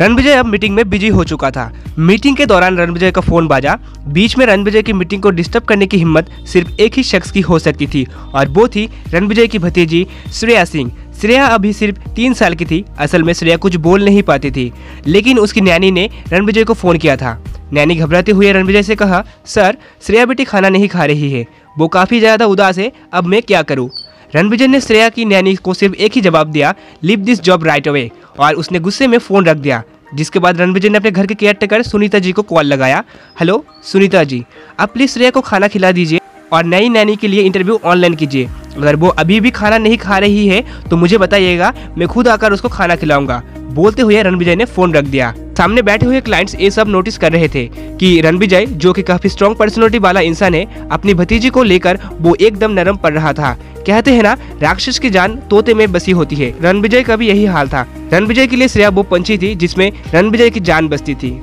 रणविजय अब मीटिंग में बिज़ी हो चुका था। मीटिंग के दौरान रणविजय का फ़ोन बाजा। बीच में रणविजय की मीटिंग को डिस्टर्ब करने की हिम्मत सिर्फ़ एक ही शख्स की हो सकती थी, और वो थी रणविजय की भतीजी श्रेया सिंह। श्रेया अभी सिर्फ़ तीन साल की थी, असल में श्रेया कुछ बोल नहीं पाती थी, लेकिन उसकी नैनी ने रणविजय को फ़ोन किया था। नैनी घबराते हुए रणविजय से कहा, सर, श्रेया बेटी खाना नहीं खा रही है। वो काफ़ी ज़्यादा उदास है, अब मैं क्या करूँ? रणविजय ने श्रेया की नैनी को सिर्फ़ एक ही जवाब दिया leave this job right away और उसने गुस्से में फ़ोन रख दिया, जिसके बाद रणविजय ने अपने घर के केयर टेकर सुनीता जी को कॉल लगाया। हेलो सुनीता जी, आप प्लीज़ श्रेया को खाना खिला दीजिए और नई नैनी के लिए इंटरव्यू ऑनलाइन कीजिए। अगर वो अभी भी खाना नहीं खा रही है तो मुझे बताइएगा, मैं खुद आकर उसको खाना खिलाऊँगा। बोलते हुए रणविजय ने फ़ोन रख दिया। सामने बैठे हुए क्लाइंट्स ये सब नोटिस कर रहे थे कि रणविजय, जो कि काफ़ी स्ट्रॉन्ग पर्सनैलिटी वाला इंसान है, अपनी भतीजी को लेकर वो एकदम नरम पड़ रहा था। कहते हैं ना, राक्षस की जान तोते में बसी होती है। रणविजय का भी यही हाल था। रणविजय के लिए श्रेया वो पंछी थी जिसमें रणविजय की जान बसती थी।